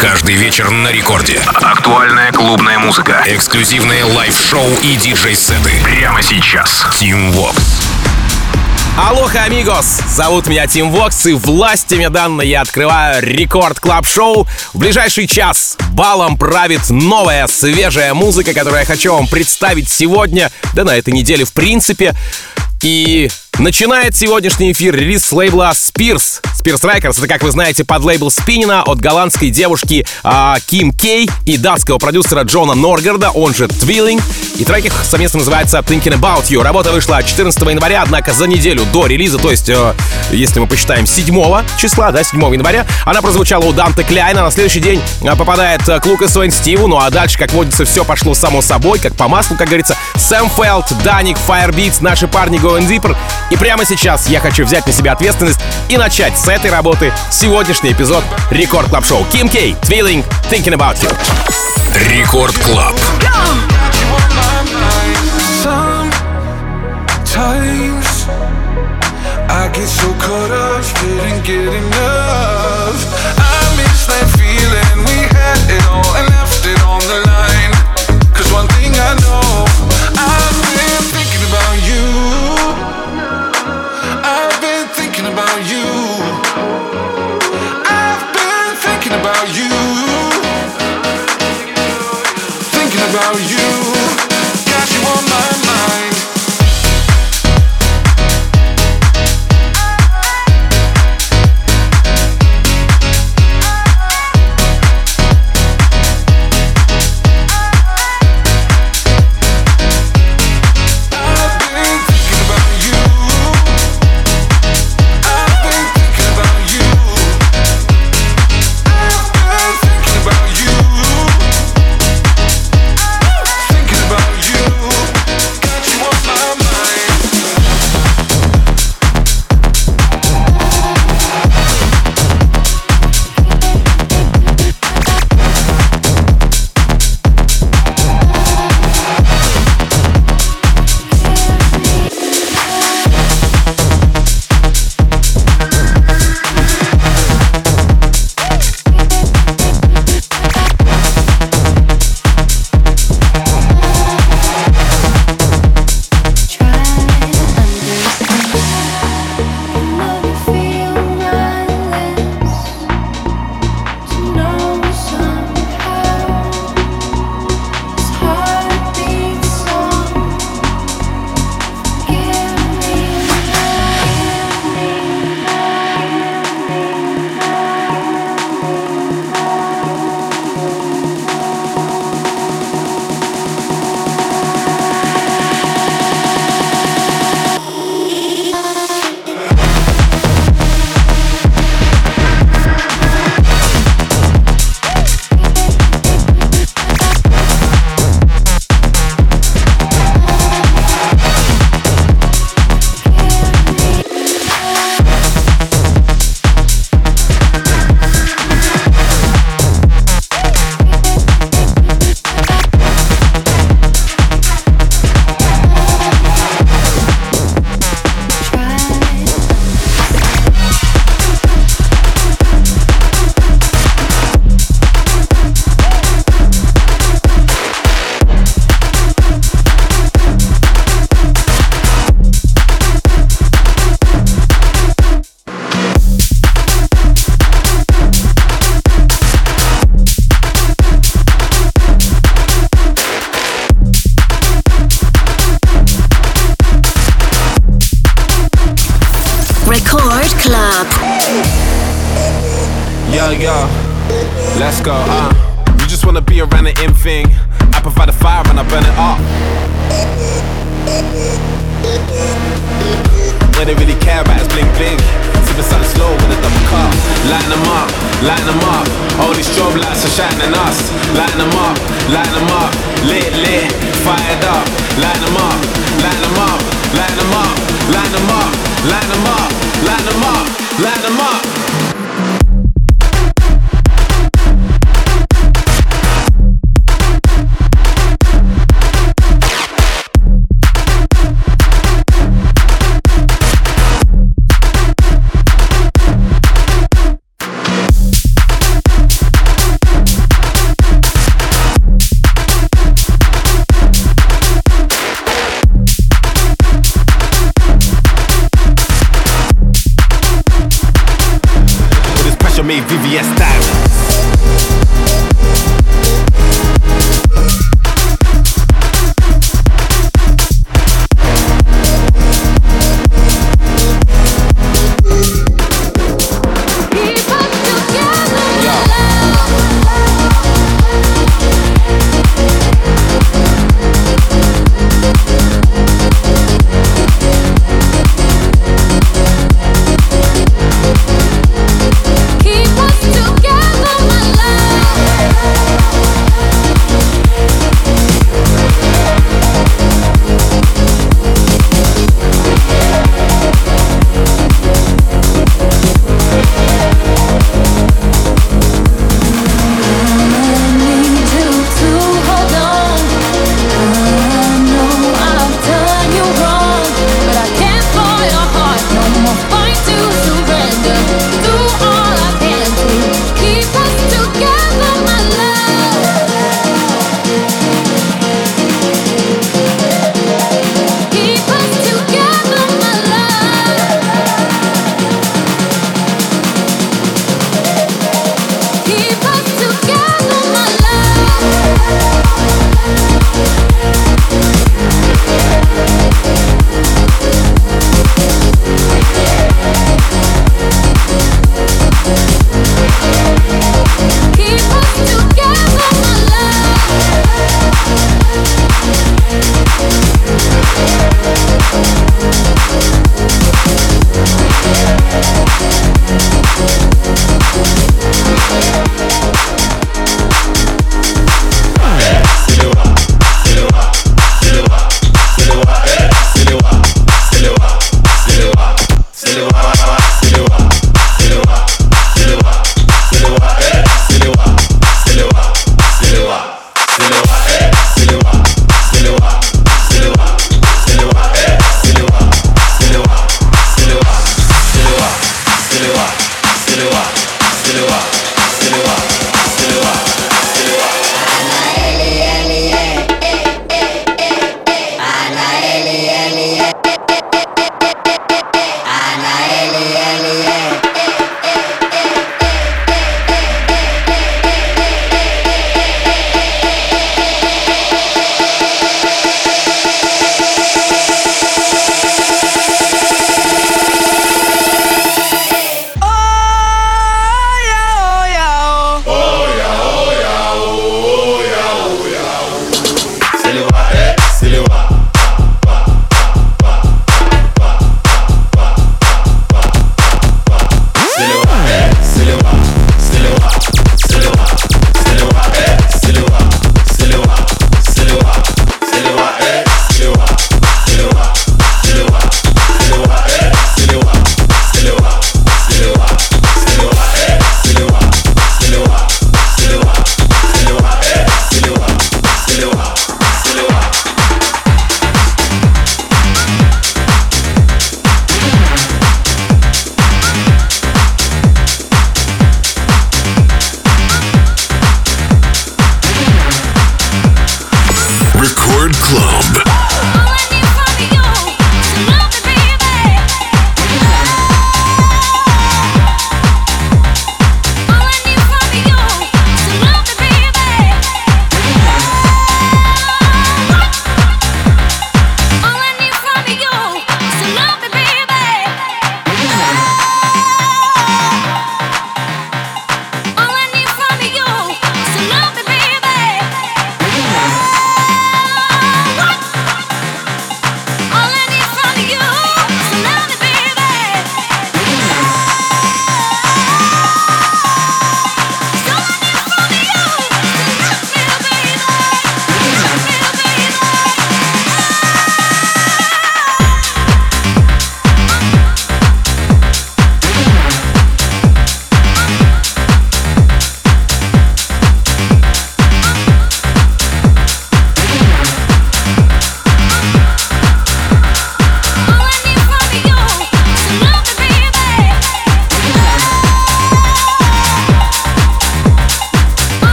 Каждый вечер на рекорде. Актуальная клубная музыка. Эксклюзивные live-шоу и диджей-сеты. Прямо сейчас. Tim Vox. Алоха, амигос! Зовут меня Тим Вокс, и властями данной я открываю Record Club Show В ближайший час балом правит новая, свежая музыка, которую я хочу вам представить сегодня, да на этой неделе в принципе. И начинает сегодняшний эфир релиз с лейбла Spears. Spears Records, это, как вы знаете, подлейбл Spinnin'а от голландской девушки а, Ким Кей и датского продюсера Джона Норгарда, он же Твиллинг. И трек их совместно называется Thinking About You. Работа вышла 14 января, однако за неделю до релиза, то есть, э, если мы посчитаем 7 числа, да, 7 января, она прозвучала у Данте Кляйна. На следующий день э, попадает к Лукасу и Стиву, ну а дальше, как водится, все пошло само собой, как по маслу, как говорится. Сэм Фелд, Даник, Firebeats, наши парни Going Deeper. И прямо сейчас я хочу взять на себя ответственность и начать с этой работы сегодняшний эпизод Record Club Show. Ким Кей, Твиллинг, Thinking About You. Рекорд Клаб. Sometimes I get so caught up, didn't get enough.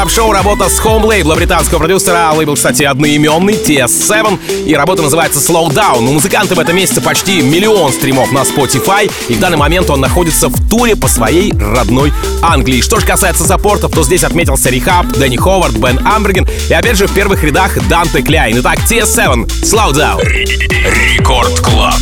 Очереди в рекорд клаб шоу работа с лейбла британского продюсера. Лейбл, кстати, одноименный, TS7. И работа называется Slow Down. У музыканта в этом месяце почти миллион стримов на Spotify. И в данный момент он находится в туре по своей родной Англии. Что же касается саппортов, то здесь отметился Рихаб, Дэнни Ховард, Бен Амберген и опять же в первых рядах Данте Кляйн. Итак, TS7, Slow Down. Record Club.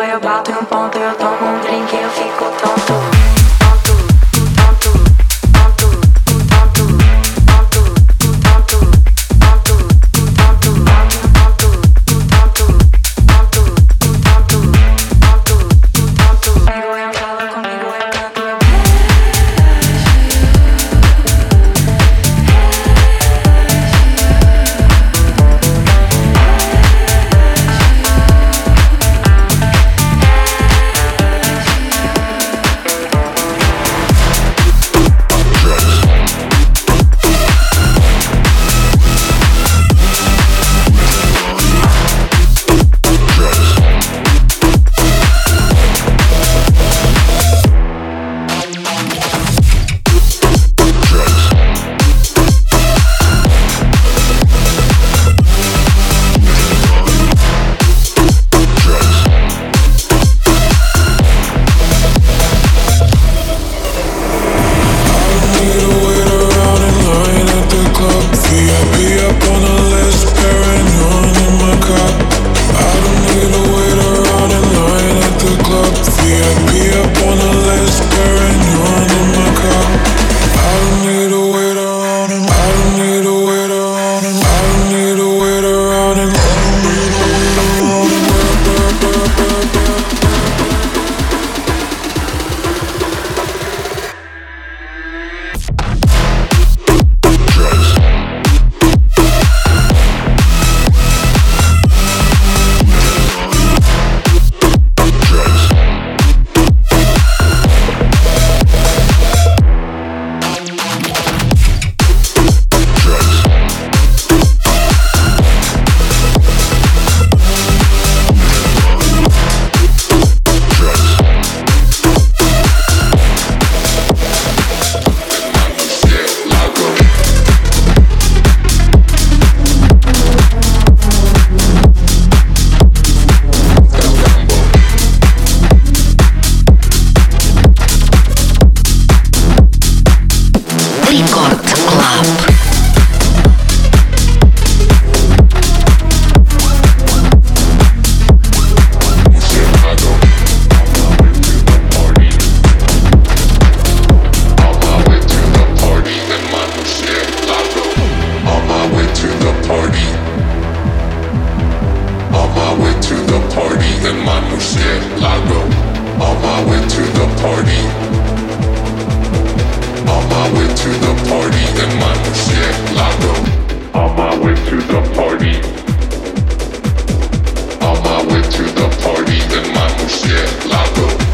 fire in Lago On my way to the party. On my way to the party in Murcielago On my way to the party. On my way to the party in Lago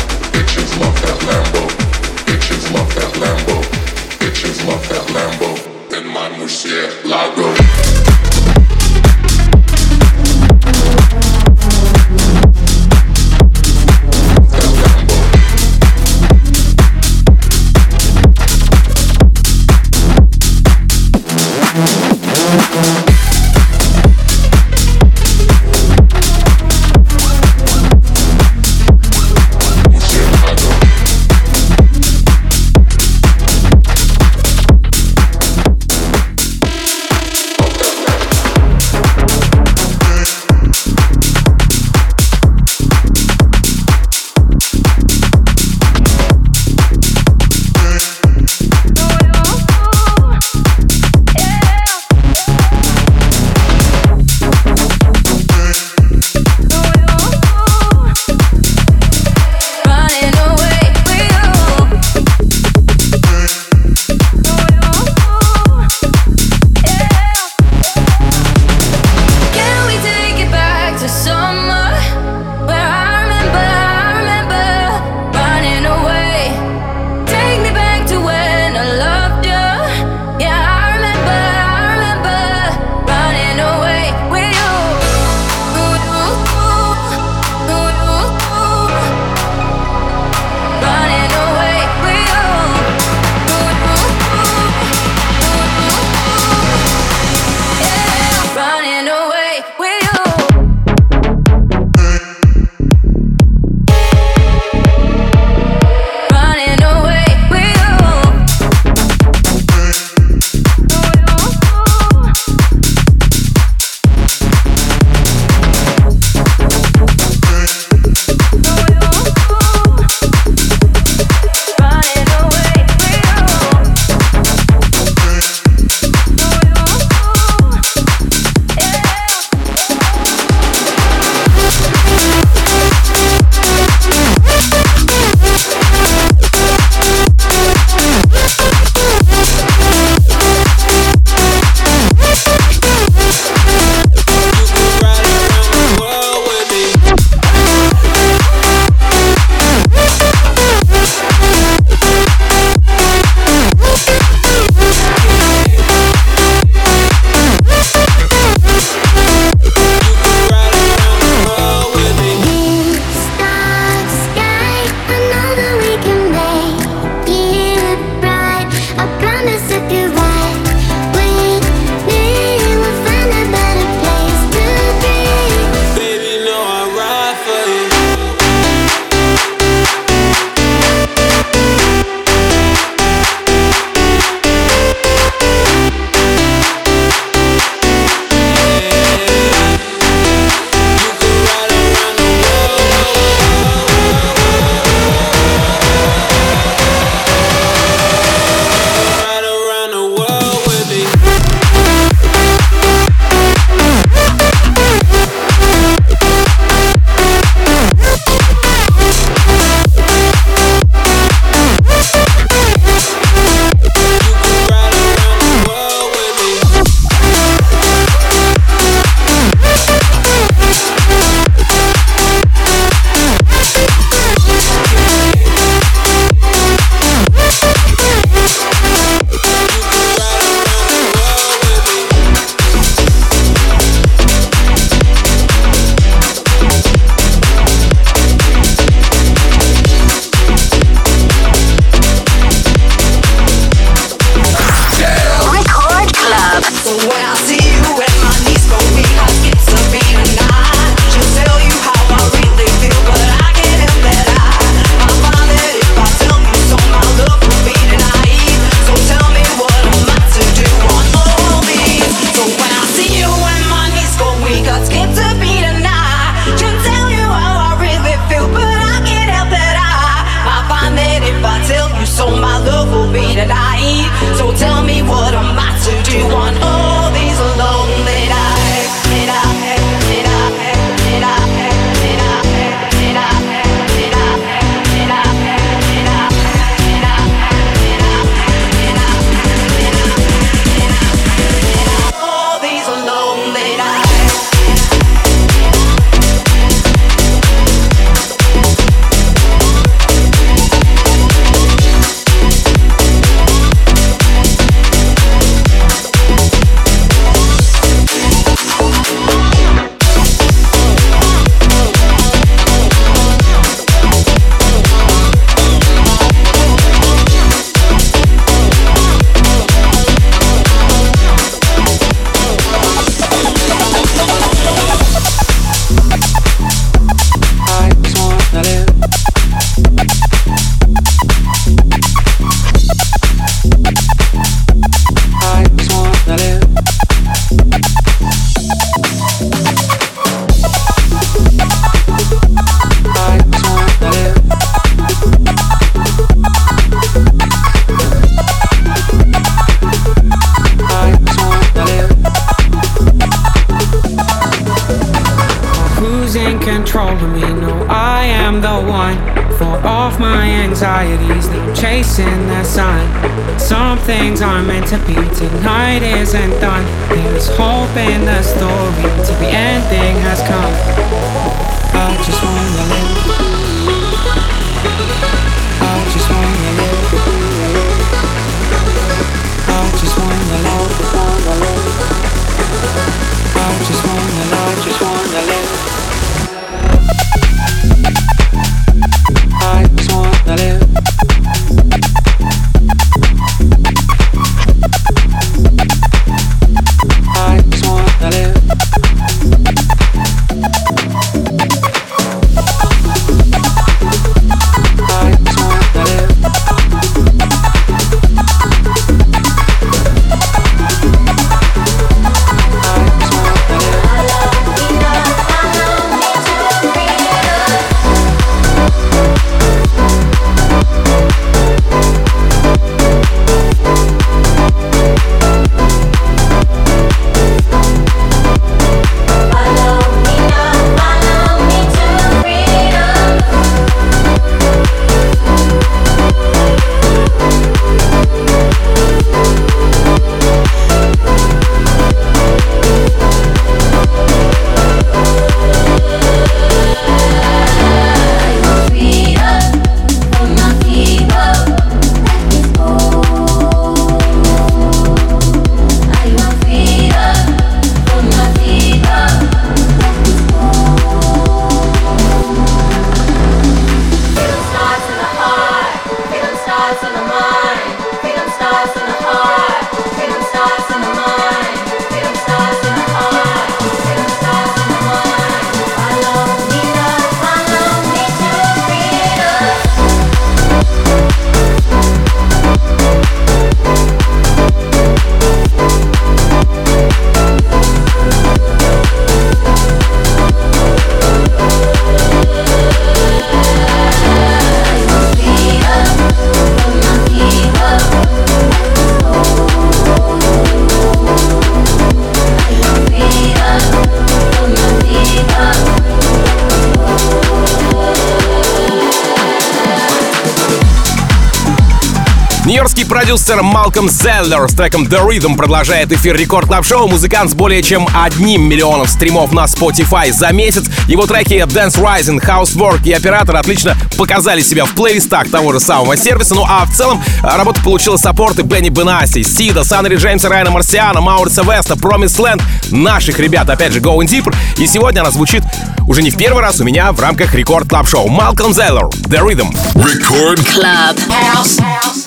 продюсер Малком Зеллер с треком The Rhythm продолжает эфир Record Club Show. Музыкант с более чем одним миллионом стримов на Spotify за месяц. Его треки Dance Rising, Housework и Оператор отлично показали себя в плейлистах того же самого сервиса. Ну а в целом работа получила саппорты Бенни Бенаси, Сида, Санри Джеймса, Райана Марсиана, Мауриса Веста, Promised Land, наших ребят, опять же, Going Deeper. И сегодня она звучит уже не в первый раз у меня в рамках Record Club Show. Малком Зеллер, The Rhythm. Record Club. to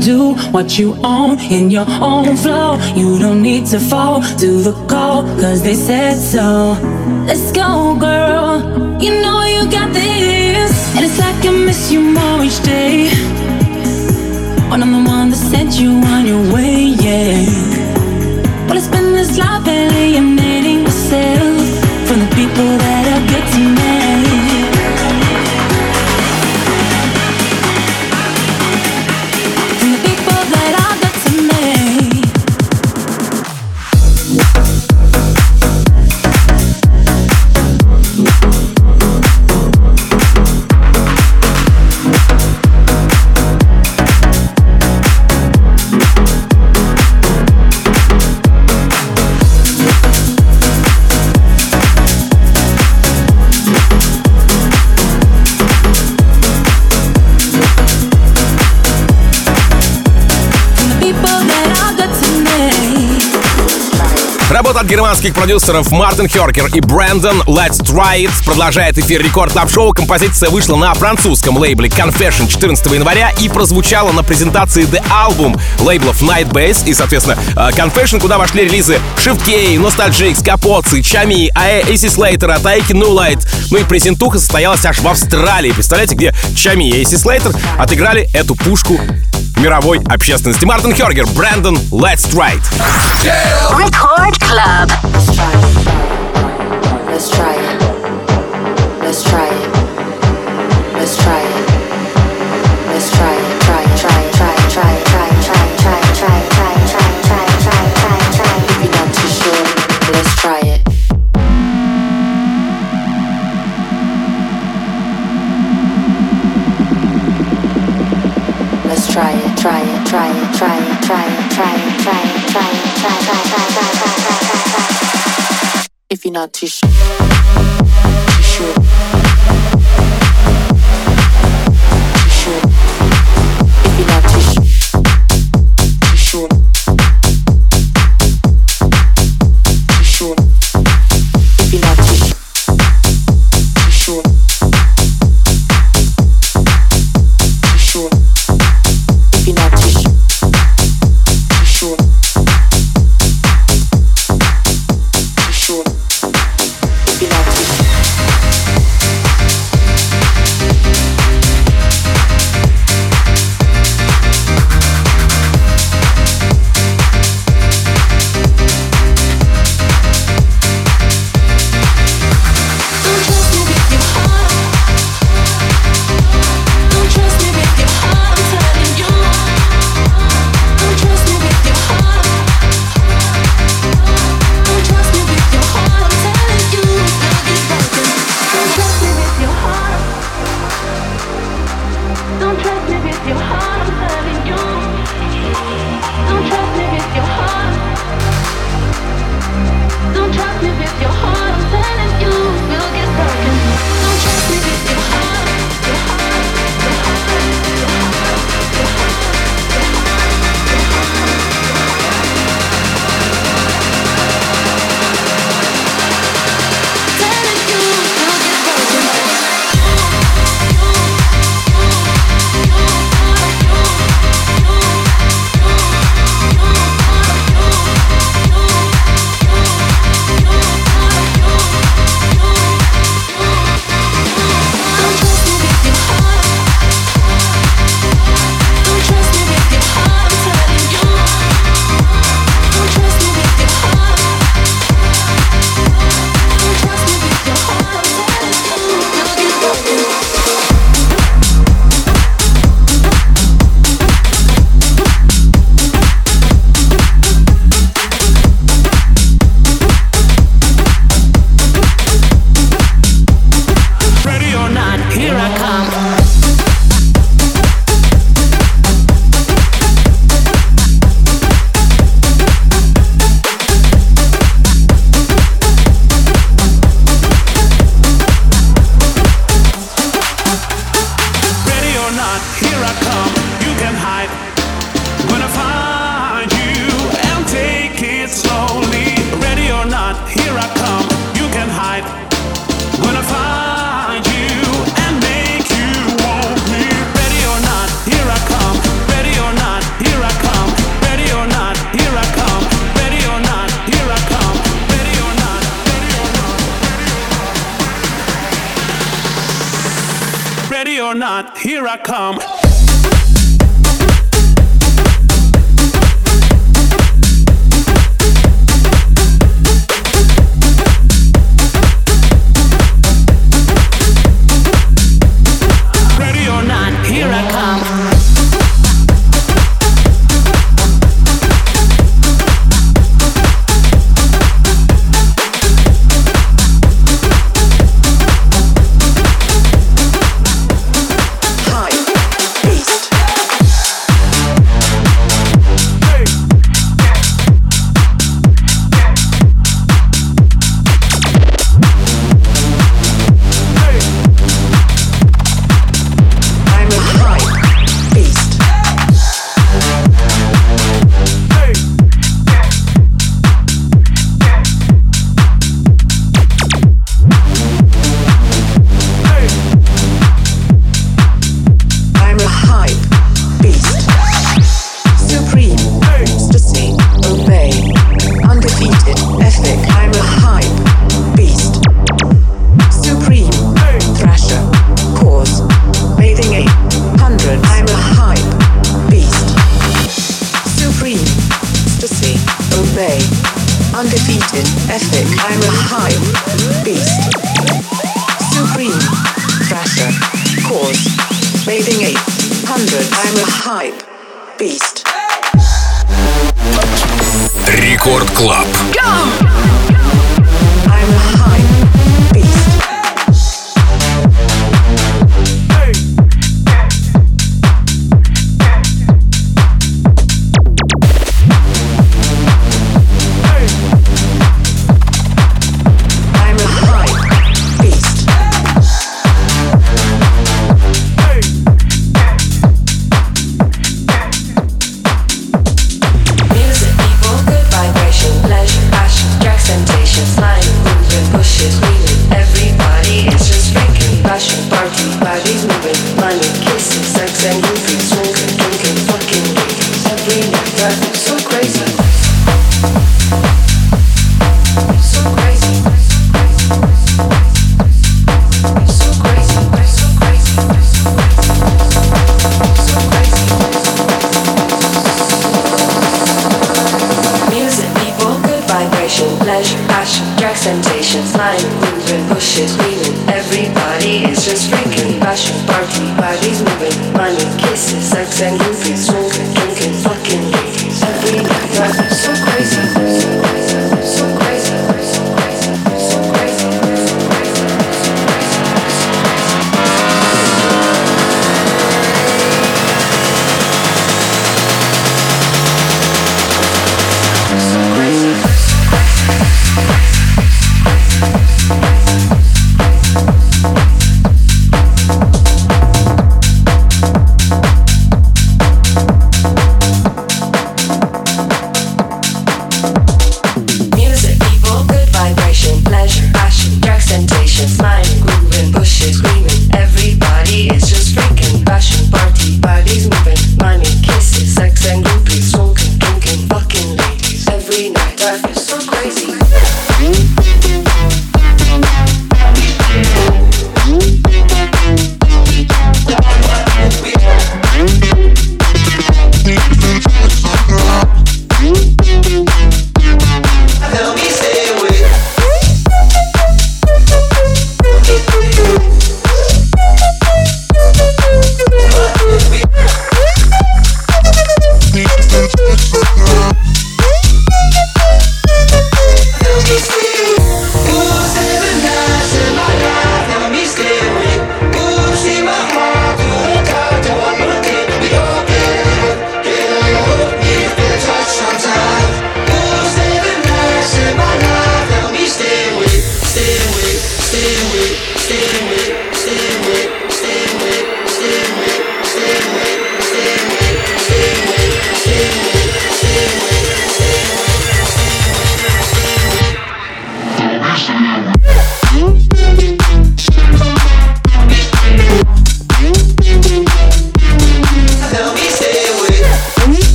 do what you own in your own flow. You don't need to fall to the call, cause they said so. Let's go, girl. You know you got this. And it's like I miss you more each day. Германских продюсеров Мартин Херкер и Брэндон Let's Try It продолжает эфир Рекорд Клаб Шоу. Композиция вышла на французском лейбле Confession 14 января и прозвучала на презентации The Album лейблов Night Base и, соответственно, э, Confession, куда вошли релизы Shift K, Nostalgix, Капоци, Чами, AE, Эйси Слейтера, Тайки Нулайт. Ну и презентуха состоялась аж в Австралии. Представляете, где Чами и Эйси Слейтер отыграли эту пушку мировой общественности. Мартин Хергер, Брэндон, Let's It. Record Club. If you're not too sure,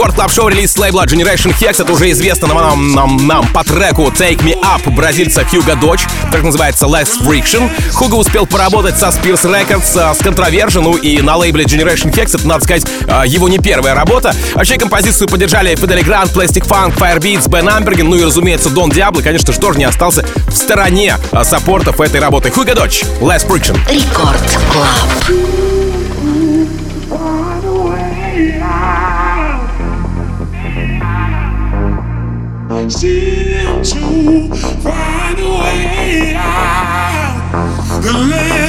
Record Club Show релиз лейбла Generation Hex. Это уже известно нам, нам, нам по треку Take Me Up бразильца Хьюга Дочь. Так называется Less Friction. Хуга успел поработать со Spears Records, а, с Controversia, ну и на лейбле Generation Hex. Это, надо сказать, а, его не первая работа. Вообще композицию поддержали Фидели Грант, Plastic Funk, Firebeats, Бен Амберген, ну и, разумеется, Дон Диабло, конечно же, тоже не остался в стороне саппортов этой работы. Хуга Дочь, Less Friction. Record Club. Seem to find a way out. The less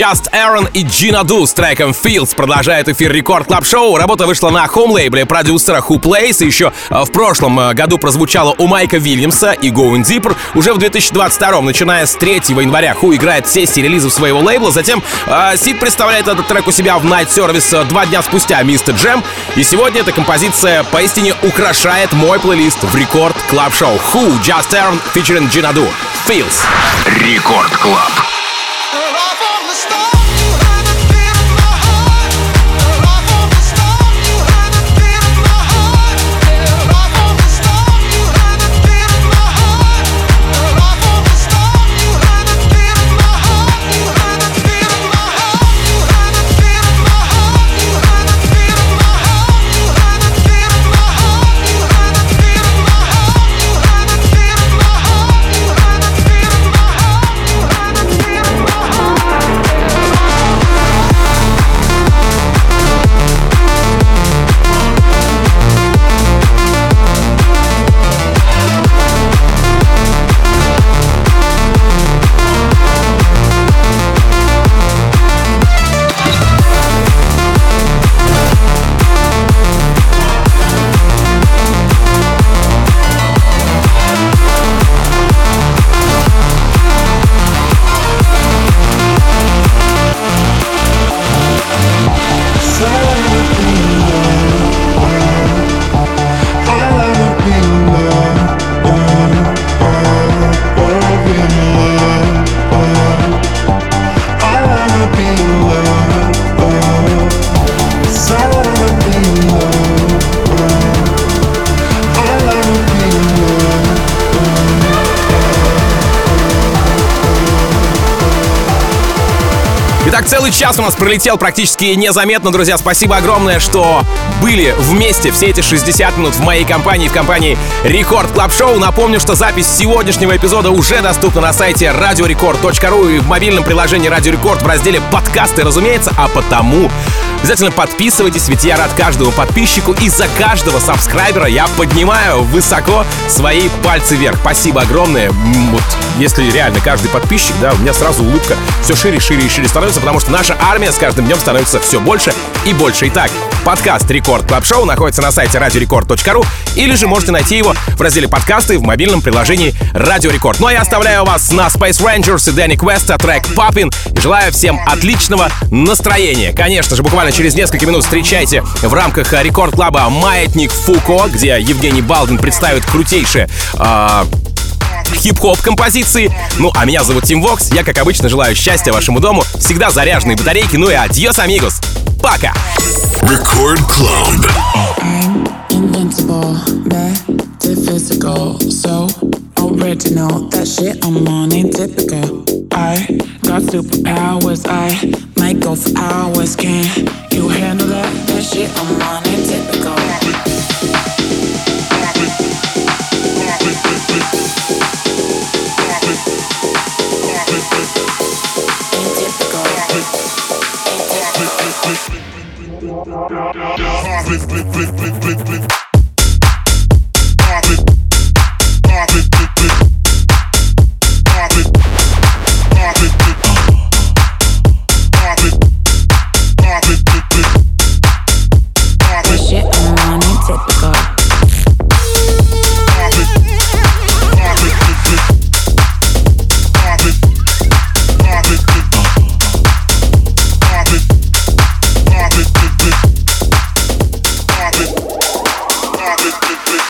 Just Aaron и Gina Du с треком Fields продолжают эфир Record Club Show. Работа вышла на home-лейбле продюсера Who Plays. Еще э, в прошлом э, году прозвучала у Майка Вильямса и Going Deeper. Уже в 2022, начиная с 3 января, Who играет сессии релизов своего лейбла. Затем э, представляет этот трек у себя в Night Service два дня спустя, Мистер Джем. И сегодня эта композиция поистине украшает мой плейлист в Record Club Show. Who, Just Aaron, featuring Gina Du. Feels. Рекорд Клаб. Час у нас пролетел практически незаметно, друзья. Спасибо огромное, что были вместе все эти 60 минут в моей компании, в компании Record Club Show. Напомню, что запись сегодняшнего эпизода уже доступна на сайте radiorecord.ru и в мобильном приложении Радио Рекорд в разделе «Подкасты», разумеется, а потому Обязательно подписывайтесь, ведь я рад каждому подписчику и за каждого сабскрайбера я поднимаю высоко свои пальцы вверх. Спасибо огромное. Вот если реально каждый подписчик, да, у меня сразу улыбка все шире, шире и шире становится, потому что наша армия с каждым днем становится все больше и больше. Итак, подкаст Record Club Show находится на сайте radiorecord.ru или же можете найти его в разделе подкасты в мобильном приложении Радио Рекорд. Ну а я оставляю вас на Space Rangers и Дэнни Квеста трек и желаю всем отличного настроения. Конечно же, буквально через несколько минут встречайте в рамках Record Club а Маятник Фуко, где Евгений Балдин представит крутейшие э, хип-хоп композиции. Ну, а меня зовут Тим Вокс. Я, как обычно, желаю счастья вашему дому, всегда заряженные батарейки. Ну и adiós, amigos. Пока! Record Club. I'm invincible, back to physical, so original. That shit I'm on ain't typical. I got superpowers, I might go for hours. Can you handle that? That shit I'm on ain't typical. Blick, blick, blick, blick, blick, blick.